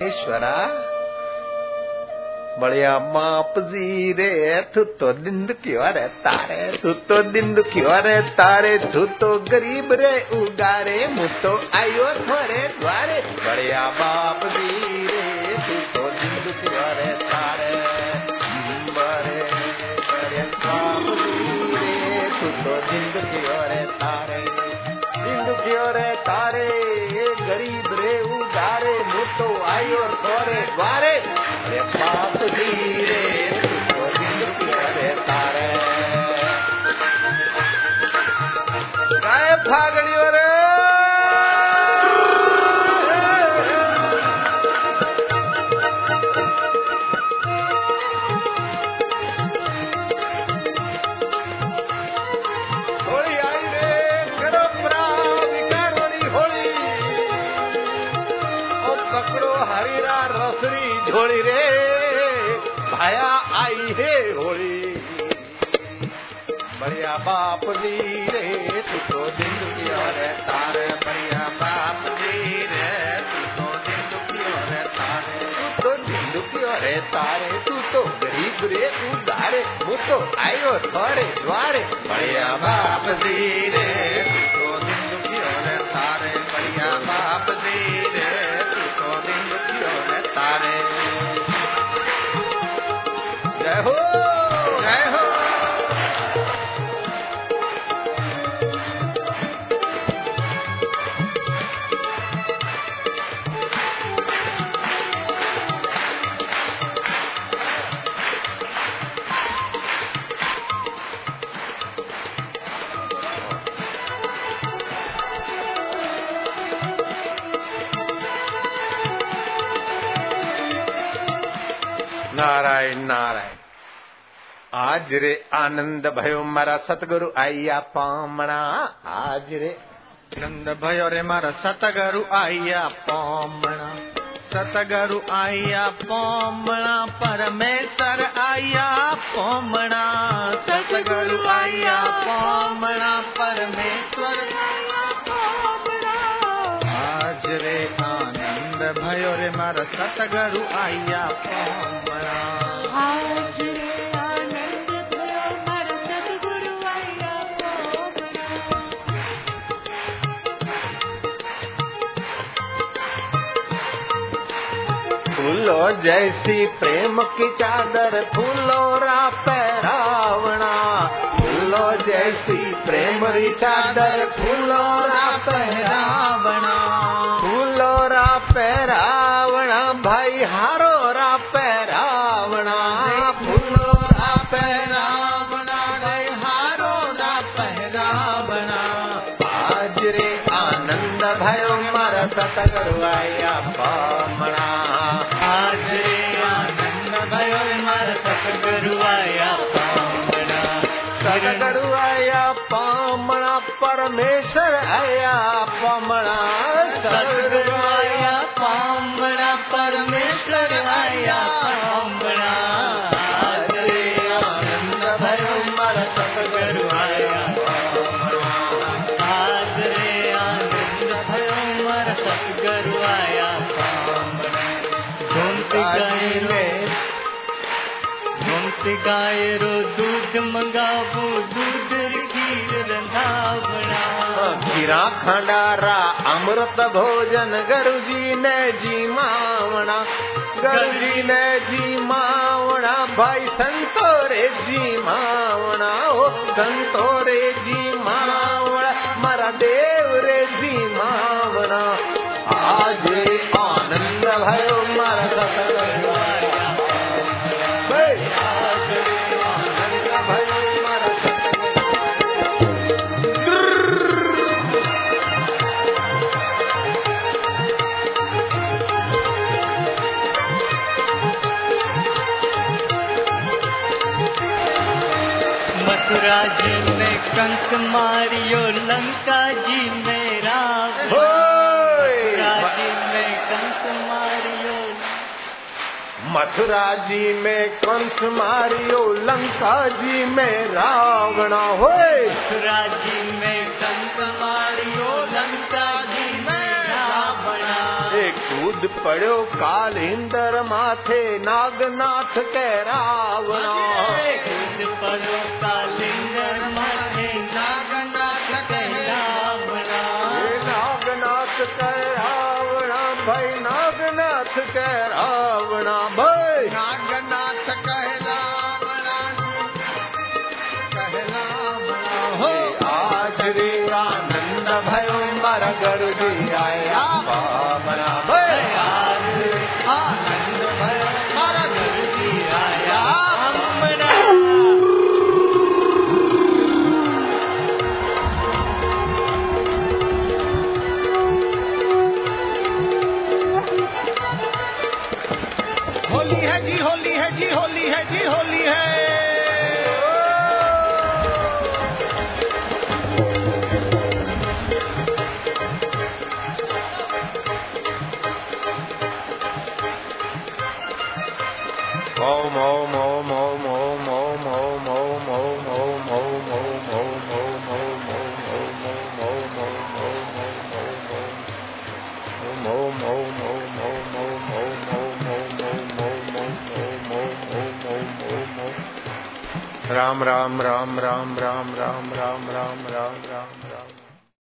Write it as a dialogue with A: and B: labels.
A: ईश्वरा बढ़िया माप जी रे, तू तो दिन क्यों रे तारे, तू तो दिन क्यों रे तारे, तू तो गरीब रे उगारे, मुँह तो आयो थोरे द्वारे। बढ़िया बाप जी रे, तू तो दिन क्यों रे तारे बड़े जी रे, तू तो दिन क्यों रे तारे दिन क्यों रे तारे, गरीब रे उगारे। आयो थोरे द्वारे बाप धीरे मेरा रसरी झोली रे, भाया आई है होली। बढ़िया बाप दी रे तुझको दिल दुखी और तारे बढ़िया बाप जी रे तुझको दिल दुखी और तारे तू तो दिल दुखी और तारे तू तो गरीब रे तू दारे वो तो आयो थोड़े द्वारे, बढ़िया बाप जी रे। नारायण नारायण। आज रे आनंद भयो मारा सतगुरु आइया पामणा। आज रे आनंद भयो रे मारा सतगुरु आइया पामणा। सतगुरु आइया पामणा, परमेश्वर आइया
B: पामणा। सतगुरु आइया पामणा, परमेश्वर मर सतगुरु आइया
A: फूलो जैसी प्रेम की चादर फूलो रा पहरावना फूलो जैसी प्रेम री चादर फूलो हारो रा पैरावना फूलो रा पैरावना भाई हारो रा पैरावना आज रे आनंद भयो मारा सतगुरुआया पामणा।
C: आज रे आनंद भयो मारा सतगुरु आया पामणा।
A: सतगुरुआया पामणा, परमेश्वर आया पामणा।
C: झूमती गाय रो दूध मंगावो, दूध खीर रंधावणा।
A: खीरा खंडारा, अमृत भोजन गुरुजी ने जी मावणा। गुरुजी ने जी मावणा, भाई संतोरे जी मावणा। ओ, संतोरे जी मावणा, मारा देव रे जी मावणा। आज आनंद भयो मारा
C: में कंक मारियो लंका जी में रावण
A: होय!
C: मथुरा जी में कंक मारियो
A: मथुरा जी में कंस मारियो लंका जी में रावण हो
C: मथुरा जी में कंस मारियो लंका जी में रावणा।
A: एक कूद पड़ो कालिंदर माथे नागनाथ के रावणा।
C: कूद पड़ो काल माथे
A: भाई नागनाथ के रावणा भाई।
D: नागनाथ कहलावना
A: हो आज रे आनंद भयो मर गरुदी आया Om Om Om Om Om Om Om Om Om Om Om Om Om Om Om Ram Ram Ram Ram Ram Ram Ram Ram Ram Ram